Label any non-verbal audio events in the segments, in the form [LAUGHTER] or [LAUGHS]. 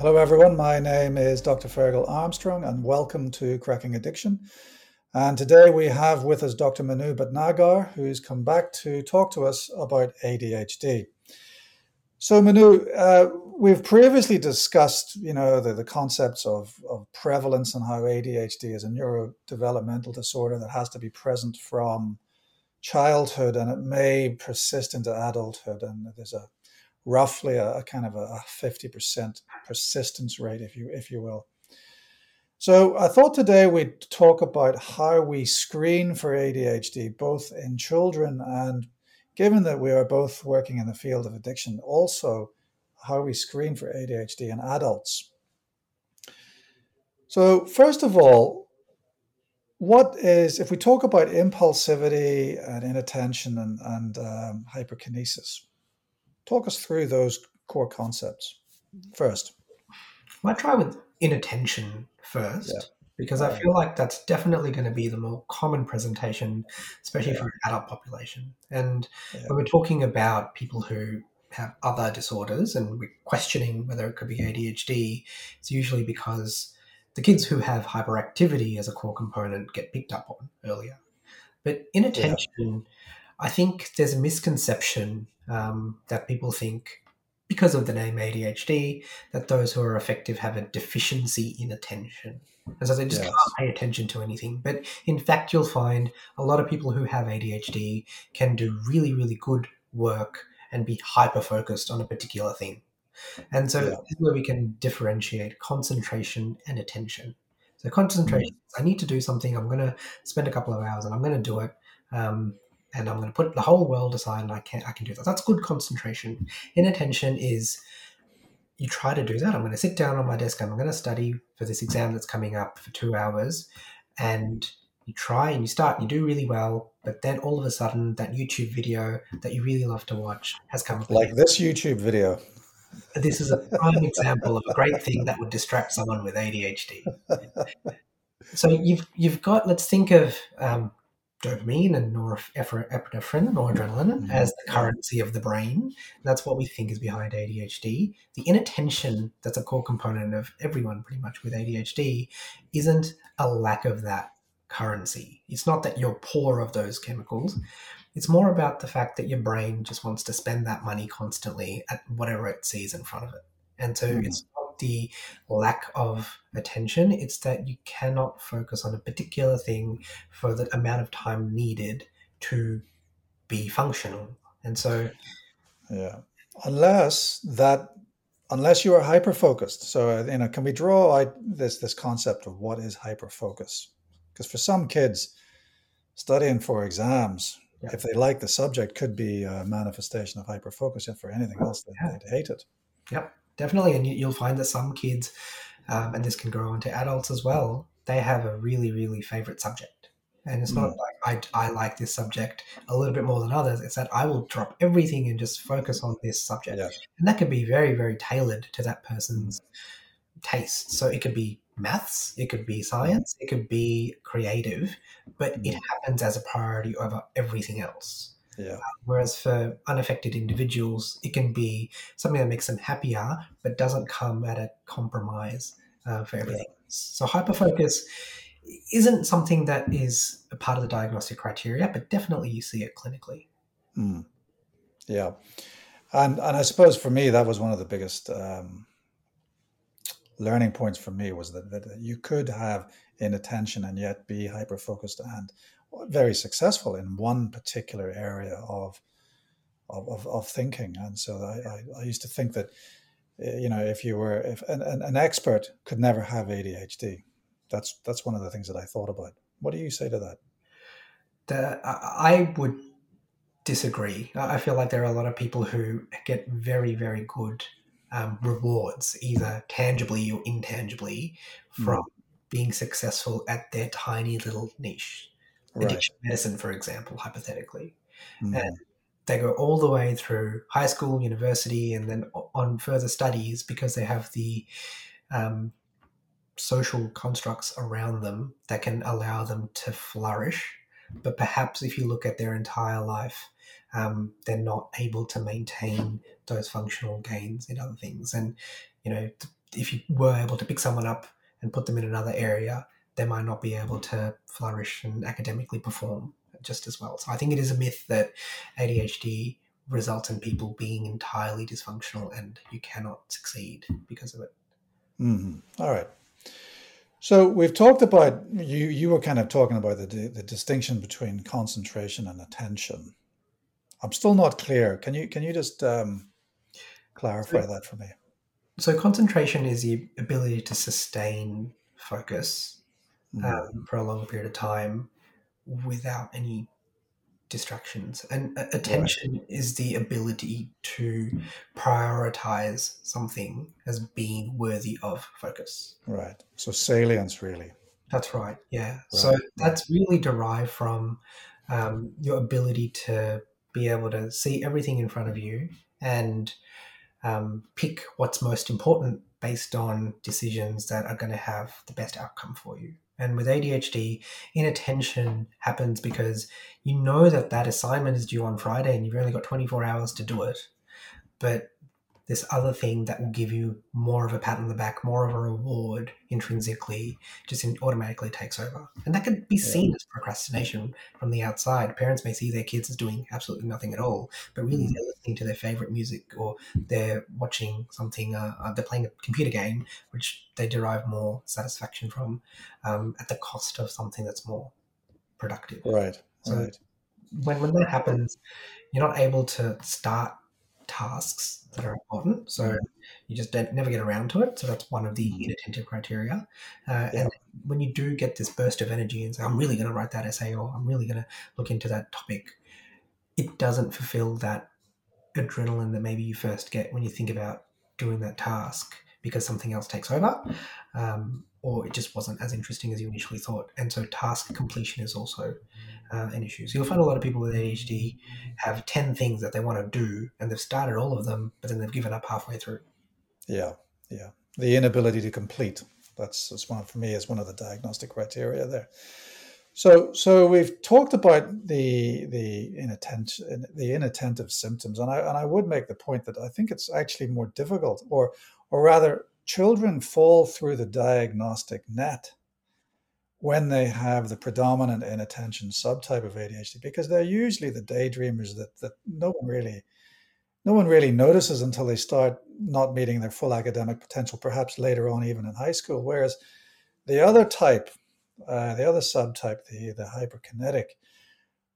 Hello, everyone. My name is Dr. Ferghal Armstrong, and welcome to Cracking Addiction. And today we have with us Dr. Manu Bhatnagar, who's come back to talk to us about ADHD. So, Manu, uh, we've previously discussed, you know, the, the concepts of, of prevalence and how ADHD is a neurodevelopmental disorder that has to be present from childhood and it may persist into adulthood. And there's a roughly a, a kind of a 50% persistence rate, if you if you will. So I thought today we'd talk about how we screen for ADHD, both in children and given that we are both working in the field of addiction, also how we screen for ADHD in adults. So, first of all, what is, if we talk about impulsivity and inattention and, and um, hyperkinesis, Talk us through those core concepts mm-hmm. first. I might try with inattention first. Yeah. Because I feel like that's definitely going to be the more common presentation, especially yeah. for an adult population. And yeah. when we're talking about people who have other disorders and we're questioning whether it could be ADHD, it's usually because the kids who have hyperactivity as a core component get picked up on earlier. But inattention. I think there's a misconception um, that people think because of the name ADHD that those who are effective have a deficiency in attention. And so they just yes. can't pay attention to anything. But in fact, you'll find a lot of people who have ADHD can do really, really good work and be hyper focused on a particular thing. And so yeah. this is where we can differentiate concentration and attention. So concentration, mm-hmm. I need to do something. I'm going to spend a couple of hours and I'm going to do it. Um, and I'm going to put the whole world aside and I can I can do that. That's good concentration. Inattention is you try to do that. I'm going to sit down on my desk and I'm going to study for this exam that's coming up for two hours, and you try and you start and you do really well, but then all of a sudden that YouTube video that you really love to watch has come up. Like this YouTube video. This is a prime example of a great thing that would distract someone with ADHD. [LAUGHS] so you've you've got let's think of um, dopamine and norepinephrine, noradrenaline, mm-hmm. as the currency of the brain. That's what we think is behind ADHD. The inattention, that's a core component of everyone pretty much with ADHD, isn't a lack of that currency. It's not that you're poor of those chemicals. It's more about the fact that your brain just wants to spend that money constantly at whatever it sees in front of it. And so mm-hmm. it's the lack of attention. It's that you cannot focus on a particular thing for the amount of time needed to be functional. And so, yeah, unless that, unless you are hyper focused. So, uh, you know, can we draw out this this concept of what is hyper focus? Because for some kids, studying for exams, yeah. if they like the subject, could be a manifestation of hyper focus. And for anything else, they, yeah. they'd hate it. Yep definitely. And you, will find that some kids, um, and this can grow into adults as well, they have a really, really favorite subject. And it's not mm. like I, I like this subject a little bit more than others. It's that I will drop everything and just focus on this subject. Yeah. And that can be very, very tailored to that person's mm. taste. So it could be maths, it could be science, it could be creative, but mm. it happens as a priority over everything else. Yeah. Whereas for unaffected individuals, it can be something that makes them happier, but doesn't come at a compromise uh, for everything. Yeah. So hyperfocus isn't something that is a part of the diagnostic criteria, but definitely you see it clinically. Mm. Yeah, and and I suppose for me that was one of the biggest um, learning points for me was that, that you could have inattention and yet be hyper focused and very successful in one particular area of of, of, thinking. And so I, I, used to think that eh, you know if you were if an, an expert could never have ADHD. That's that's one of the things that I thought about. What do you say to that? The, I would disagree. I feel like there are a lot of people who get very very good um, rewards, either tangibly or intangibly, from mm. being successful at their tiny little niche addiction right. medicine, for example, hypothetically. Mm. And they go all the way through high school, university, and then on further studies because they have the um, social constructs around them that can allow them to flourish. But perhaps if you look at their entire life, um, they're not able to maintain those functional gains in other things. And, you know, if you were able to pick someone up and put them in another area, they might not be able to flourish and academically perform just as well. So I think it is a myth that ADHD results in people being entirely dysfunctional and you cannot succeed because of it. Mm-hmm. All right. So we've talked about you. You were kind of talking about the the distinction between concentration and attention. I'm still not clear. Can you can you just um, clarify so, that for me? So concentration is the ability to sustain focus mm-hmm. um, for a long period of time without any distractions. And attention right. is the ability to prioritize something as being worthy of focus. Right. So salience, really. That's right. Yeah. Right. So that's really derived from um, your ability to be able to see everything in front of you and um, pick what's most important based on decisions that are going to have the best outcome for you. And with ADHD, inattention happens because you know that that assignment is due on Friday and you've only got 24 hours to do it. But this other thing that will give you more of a pat on the back, more of a reward intrinsically, just automatically takes over. And that can be yeah. seen as procrastination from the outside. Parents may see their kids as doing absolutely nothing at all, but really mm. they're listening to their favorite music or they're watching something, uh, uh, they're playing a computer game, which they derive more satisfaction from um, at the cost of something that's more productive. Right. So right. When, when that happens, you're not able to start tasks that are important. So you just don't, never get around to it. So that's one of the mm-hmm. inattentive criteria. Uh, yeah. And when you do get this burst of energy and say, I'm really going to write that essay or I'm really going to look into that topic, it doesn't fulfill that adrenaline that maybe you first get when you think about doing that task because something else takes over. Um, or it just wasn't as interesting as you initially thought. And so task completion is also uh, an issue. So you'll find a lot of people with ADHD have 10 things that they want to do and they've started all of them, but then they've given up halfway through. Yeah, yeah. The inability to complete. That's, that's one for me is one of the diagnostic criteria there. So, so we've talked about the the inattention, the inattentive symptoms, and I and I would make the point that I think it's actually more difficult, or or rather, children fall through the diagnostic net when they have the predominant inattention subtype of ADHD because they're usually the daydreamers that that no one really no one really notices until they start not meeting their full academic potential perhaps later on even in high school. Whereas the other type uh, the other subtype the the hyperkinetic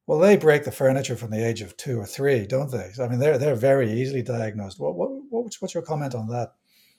well they break the furniture from the age of 2 or 3 don't they? I mean they're they're very easily diagnosed. What, what what's, what's your comment on that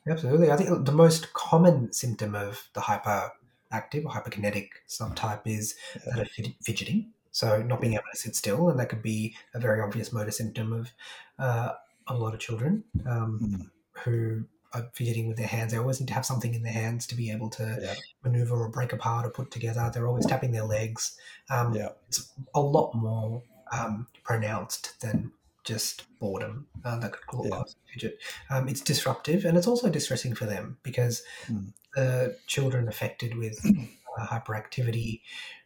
absolutely i think the most common symptom of the hyperactive or hyperkinetic subtype is that of fidgeting. So not being able to sit still, and that could be a very obvious motor symptom of uh, a lot of children um, mm. who are fidgeting with their hands. They always need to have something in their hands to be able to yeah. maneuver or break apart or put together. They're always tapping their legs. Um, yeah. It's a lot more um, pronounced than just boredom uh, that could cause yeah. fidget. Um, it's disruptive and it's also distressing for them because mm the children affected with uh, hyperactivity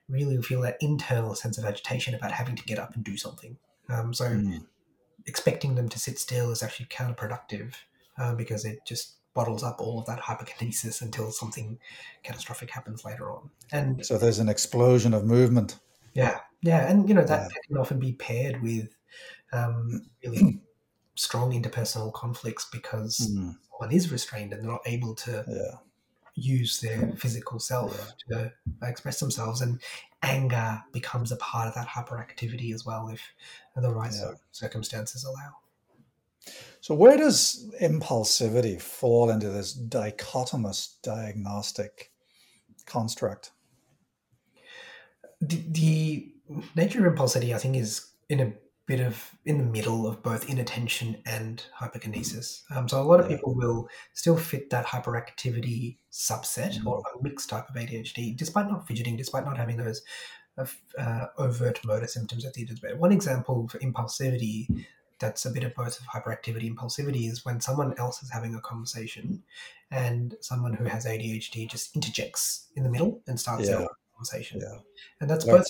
really feel that internal sense of agitation about having to get up and do something. Um, so mm. expecting them to sit still is actually counterproductive uh, because it just bottles up all of that hyperkinesis until something catastrophic happens later on. And so there's an explosion of movement. Yeah, yeah, and you know that yeah. can often be paired with um, really strong interpersonal conflicts because mm. one is restrained and they're not able to yeah. use their physical self to express themselves. And anger becomes a part of that hyperactivity as well if the right yeah. circumstances allow. So where does impulsivity fall into this dichotomous diagnostic construct? The, the nature of impulsivity i think is in a bit of in the middle of both inattention and hyperkinesis. Um, so a lot of people will still fit that hyperactivity subset mm-hmm. or a mixed type of ADHD, despite not fidgeting, despite not having those uh, overt motor symptoms at the end of the day. One example for impulsivity that's a bit of both of hyperactivity impulsivity is when someone else is having a conversation and someone who has ADHD just interjects in the middle and starts yeah. their conversation. Yeah. And that's both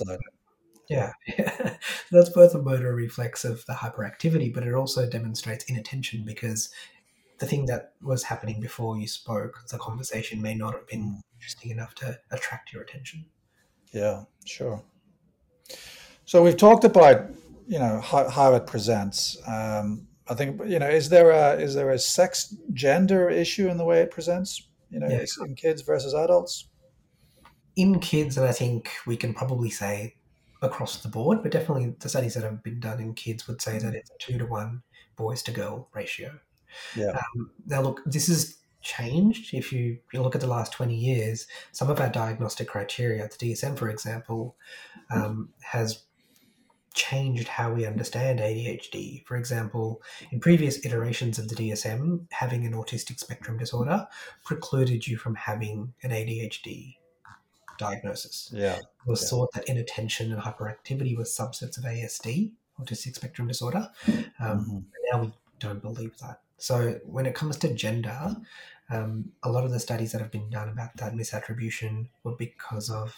yeah, [LAUGHS] that's both a motor reflex of the hyperactivity, but it also demonstrates inattention because the thing that was happening before you spoke, the conversation may not have been interesting enough to attract your attention. Yeah, sure. So we've talked about you know how, how it presents. Um, I think you know is there a is there a sex gender issue in the way it presents? You know, Yeah. in kids versus adults. In kids, and I think we can probably say across the board, but definitely the studies that have been done in kids would say that it's a two to one boys to girl ratio. Yeah. Um, now, look, this has changed. If you, you look at the last 20 years, some of our diagnostic criteria, the DSM, for example, um, has changed how we understand ADHD. For example, in previous iterations of the DSM, having an autistic spectrum disorder precluded you from having an ADHD diagnosis. Yeah. It was Yeah. thought that inattention and hyperactivity were subsets of ASD, autistic spectrum disorder. Um, Mhm. now we don't believe that. So when it comes to gender, um, a lot of the studies that have been done about that misattribution were because of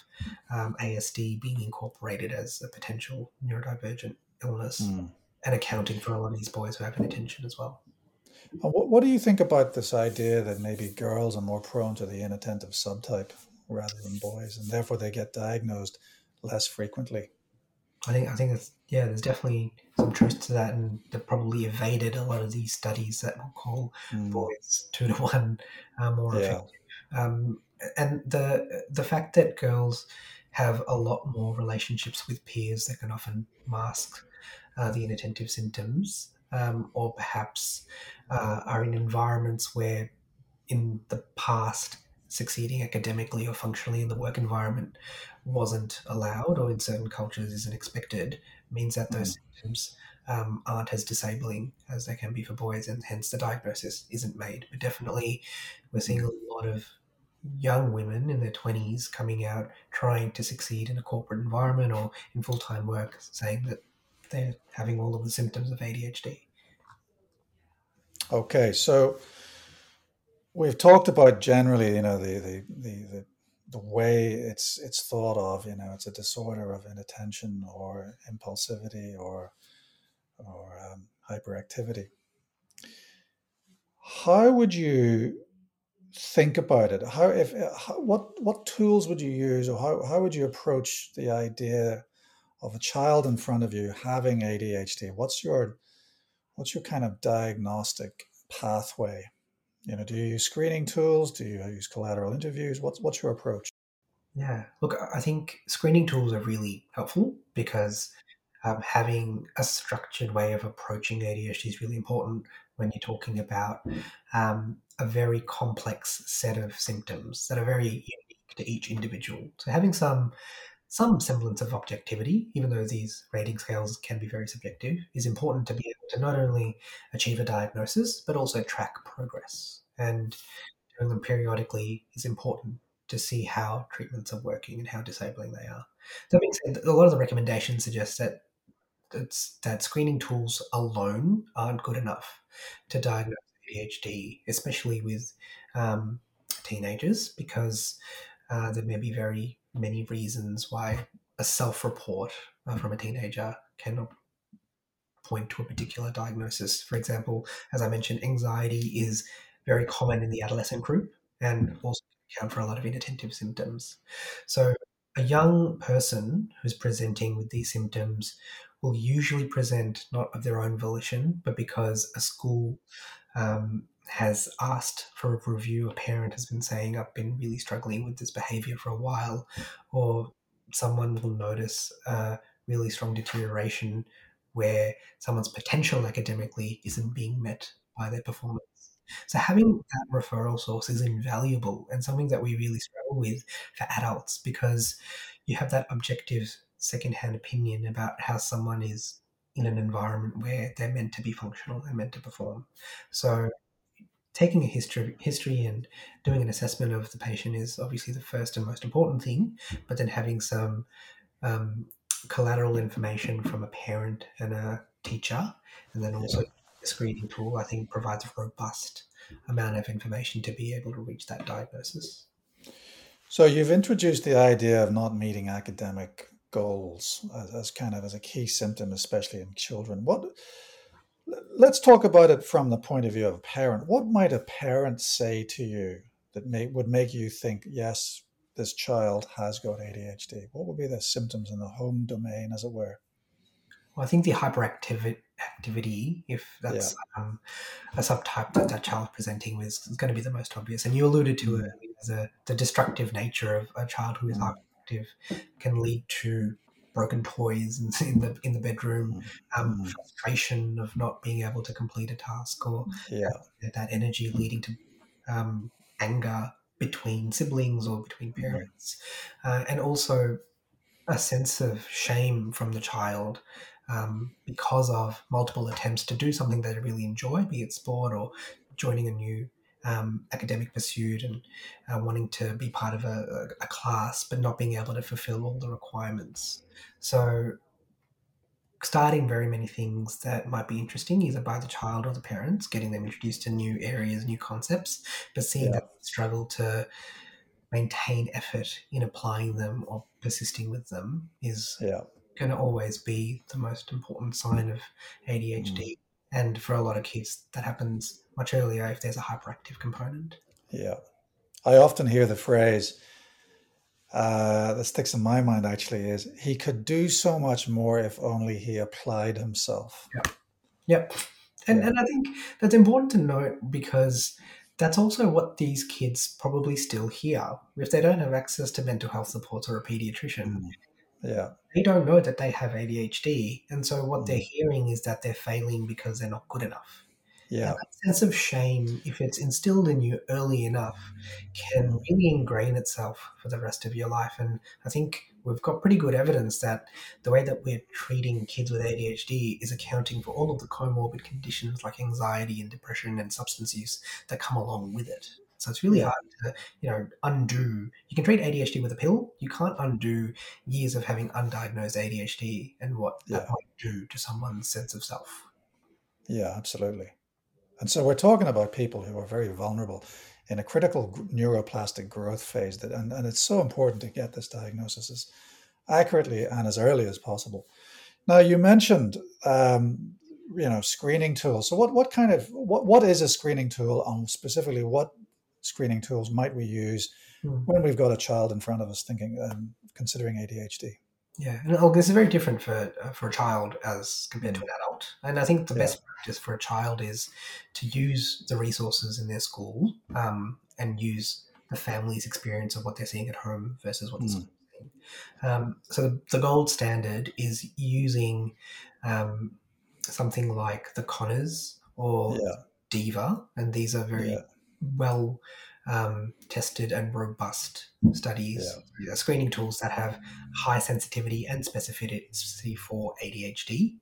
um, ASD being incorporated as a potential neurodivergent illness Mm. and accounting for a lot of these boys who have inattention as well. What, what do you think about this idea that maybe girls are more prone to the inattentive subtype rather than boys, and therefore they get diagnosed less frequently? I think I think that's yeah. There's definitely some truth to that, and they've probably evaded a lot of these studies that will call Mm. boys [LAUGHS] two to one uh, more Yeah. effective. Um, and the the fact that girls have a lot more relationships with peers that can often mask uh, the inattentive symptoms, um, or perhaps uh, are in environments where, in the past, succeeding academically or functionally in the work environment wasn't allowed, or in certain cultures isn't expected, means that those symptoms um, aren't as disabling as they can be for boys, and hence the diagnosis isn't made. But definitely, we're seeing a lot of young women in their 20s coming out trying to succeed in a corporate environment or in full time work, saying that they're having all of the symptoms of ADHD. Okay, so we've talked about generally, you know, the the the the, the way it's it's thought of, you know, it's a disorder of inattention or impulsivity or or um, hyperactivity. How would you think about it? How if how, what what tools would you use, or how how would you approach the idea of a child in front of you having ADHD? What's your what's your kind of diagnostic pathway? You know, do you use screening tools? Do you use collateral interviews? What's what's your approach? Yeah, look, I think screening tools are really helpful because um, having a structured way of approaching ADHD is really important when you're talking about um, a very complex set of symptoms that are very unique to each individual. So having some some semblance of objectivity, even though these rating scales can be very subjective, is important to be able to not only achieve a diagnosis but also track progress. And doing them periodically is important to see how treatments are working and how disabling they are. That being said, a lot of the recommendations suggest that that screening tools alone aren't good enough to diagnose ADHD, especially with um, teenagers, because uh, there may be very many reasons why a self-report uh, from a teenager cannot point to a particular diagnosis. For example, as I mentioned, anxiety is very common in the adolescent group and also account for a lot of inattentive symptoms. So a young person who's presenting with these symptoms will usually present not of their own volition, but because a school um, has asked for a review. A parent has been saying, I've been really struggling with this behavior for a while, or someone will notice a really strong deterioration where someone's potential academically isn't being met by their performance. So having that referral source is invaluable and something that we really struggle with for adults because you have that objective secondhand opinion about how someone is in an environment where they're meant to be functional and meant to perform. So taking a history history and doing an assessment of the patient is obviously the first and most important thing, but then having some um, collateral information from a parent and a teacher, and then also a screening tool, I think provides a robust amount of information to be able to reach that diagnosis. So you've introduced the idea of not meeting academic goals as, as kind of as a key symptom, especially in children. What let's talk about it from the point of view of a parent. What might a parent say to you that may, would make you think, yes, this child has got ADHD? What would be the symptoms in the home domain, as it were? Well, I think the hyperactivity, activity, if that's yeah. um, a subtype that that child presenting with, is going to be the most obvious. And you alluded to mm. it a, the destructive nature of a child who is mm. hyperactive can lead to broken toys in the in the bedroom, mm. um, mm. frustration of not being able to complete a task, or yeah. that, that energy leading to um, anger between siblings or between mm. parents, uh, and also a sense of shame from the child um, because of multiple attempts to do something they really enjoy, be it sport or joining a new um, academic pursuit and uh, wanting to be part of a, a, class, but not being able to fulfill all the requirements. So, starting very many things that might be interesting, either by the child or the parents, getting them introduced to new areas, new concepts, but seeing yeah. them struggle to maintain effort in applying them or persisting with them is yeah. going to always be the most important sign of ADHD. Mm. And for a lot of kids, that happens much earlier if there's a hyperactive component. Yeah. I often hear the phrase uh, that sticks in my mind actually is he could do so much more if only he applied himself. Yeah. Yep. And, yeah. and I think that's important to note because that's also what these kids probably still hear. If they don't have access to mental health supports or a pediatrician, mm. Yeah, they don't know that they have ADHD. And so what mm. they're hearing is that they're failing because they're not good enough. Yeah. that sense of shame, if it's instilled in you early enough, can really ingrain itself for the rest of your life. And I think we've got pretty good evidence that the way that we're treating kids with ADHD is accounting for all of the comorbid conditions like anxiety and depression and substance use that come along with it. So it's really hard to, you know, undo. You can treat ADHD with a pill. You can't undo years of having undiagnosed ADHD and what yeah. that might do to someone's sense of self. Yeah, absolutely. And so we're talking about people who are very vulnerable in a critical neuroplastic growth phase. That, and, and it's so important to get this diagnosis as accurately and as early as possible. Now, you mentioned, um, you know, screening tools. So what, what kind of, what, what is a screening tool and specifically what screening tools might we use mm. when we've got a child in front of us thinking, um, considering ADHD? Yeah, and this is very different for uh, for a child as compared to an adult. And I think the yeah. best practice for a child is to use the resources in their school um, and use the family's experience of what they're seeing at home versus what the mm. seeing. Um, so the gold standard is using um, something like the Conners or yeah. Diva, and these are very yeah. Well um, tested and robust studies, yeah. screening tools that have high sensitivity and specificity for ADHD.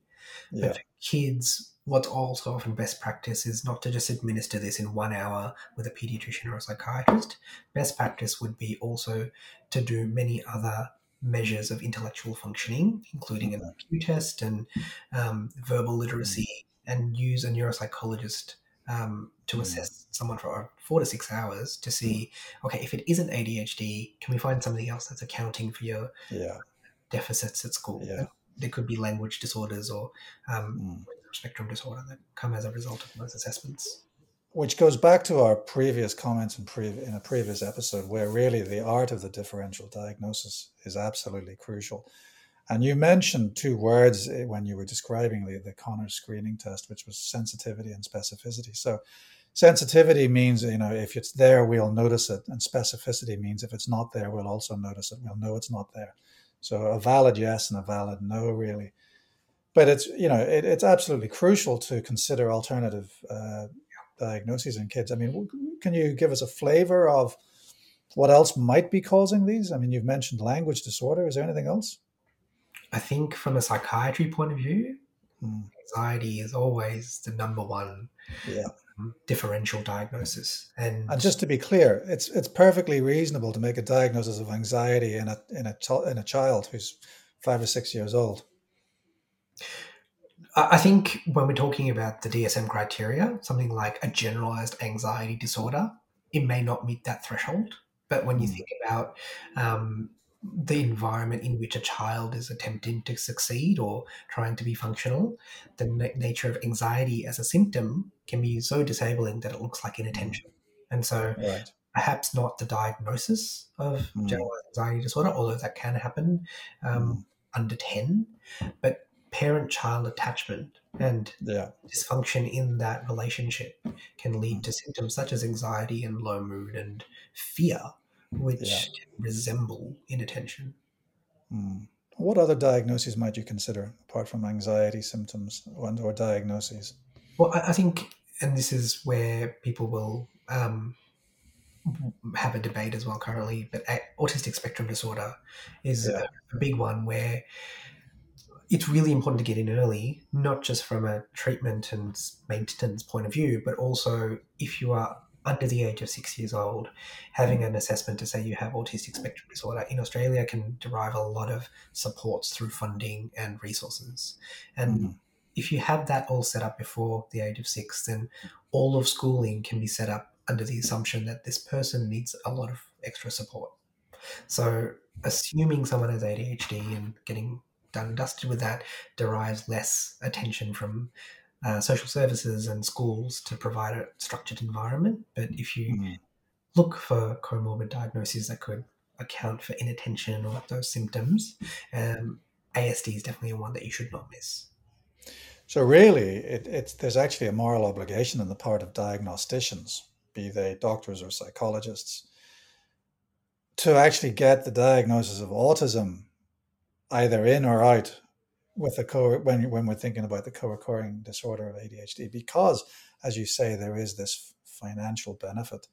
Yeah. But for kids, what's also often best practice is not to just administer this in one hour with a pediatrician or a psychiatrist. Best practice would be also to do many other measures of intellectual functioning, including an IQ test and um, verbal literacy, and use a neuropsychologist um, to mm. assess someone for four to six hours to see, okay, if it isn't ADHD, can we find something else that's accounting for your yeah. deficits at school? Yeah. There could be language disorders or um, mm. spectrum disorder that come as a result of those assessments. Which goes back to our previous comments in, pre- in a previous episode, where really the art of the differential diagnosis is absolutely crucial. And you mentioned two words eh, when you were describing the, the Conners screening test, which was sensitivity and specificity. So, sensitivity means, you know, if it's there, we'll notice it. And specificity means if it's not there, we'll also notice it. We'll know it's not there. So, a valid yes and a valid no, really. But it's, you know, it, it's absolutely crucial to consider alternative uh, diagnoses in kids. I mean, can you give us a flavor of what else might be causing these? I mean, you've mentioned language disorder. Is there anything else? I think from a psychiatry point of view, mm. anxiety is always the number one yeah. Um, differential diagnosis. And, and just to be clear, it's it's perfectly reasonable to make a diagnosis of anxiety in a in a in a child who's five or six years old. I think when we're talking about the DSM criteria, something like a generalized anxiety disorder, it may not meet that threshold. But when you mm. think about um, the environment in which a child is attempting to succeed or trying to be functional, the na- nature of anxiety as a symptom can be so disabling that it looks like inattention. And so, right. perhaps not the diagnosis of mm. generalized anxiety disorder, although that can happen um, mm. under 10, but parent child attachment and yeah. dysfunction in that relationship can lead mm. to symptoms such as anxiety and low mood and fear which yeah. resemble inattention. Mm. What other diagnoses might you consider apart from anxiety symptoms and or diagnoses? Well, I, I think, and this is where people will um, have a debate as well currently, but autistic spectrum disorder is yeah. a, a big one where it's really important to get in early, not just from a treatment and maintenance point of view, but also if you are under the age of six years old, having an assessment to say you have autistic spectrum disorder in Australia can derive a lot of supports through funding and resources. And mm-hmm. if you have that all set up before the age of six, then all of schooling can be set up under the assumption that this person needs a lot of extra support. So, assuming someone has ADHD and getting done and dusted with that derives less attention from uh, social services and schools to provide a structured environment. But if you mm. look for comorbid diagnoses that could account for inattention or those symptoms, um, ASD is definitely one that you should not miss. So really, it, it's there's actually a moral obligation on the part of diagnosticians, be they doctors or psychologists, to actually get the diagnosis of autism either in or out with a co when when we're thinking about the co-occurring disorder of ADHD because as you say there is this financial benefit.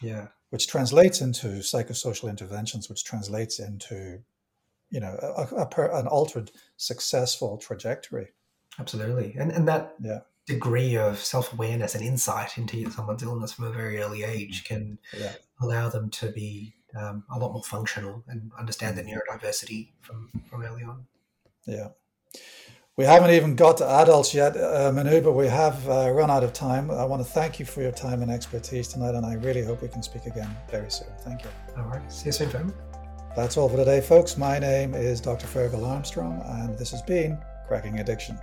Yeah. Which translates into psychosocial interventions which translates into you know a, a, a, an altered successful trajectory. Absolutely. And and that yeah. degree of self-awareness and insight into someone's illness from a very early age can yeah. allow them to be um, a lot more functional and understand the mm. neurodiversity from from early on. Yeah we haven't even got to adults yet, uh, Manu, but we have uh, run out of time. I want to thank you for your time and expertise tonight, and I really hope we can speak again very soon. Thank you. All right. See you soon, Tom. That's all for today, folks. My name is Dr. Ferghal Armstrong, and this has been Cracking Addiction.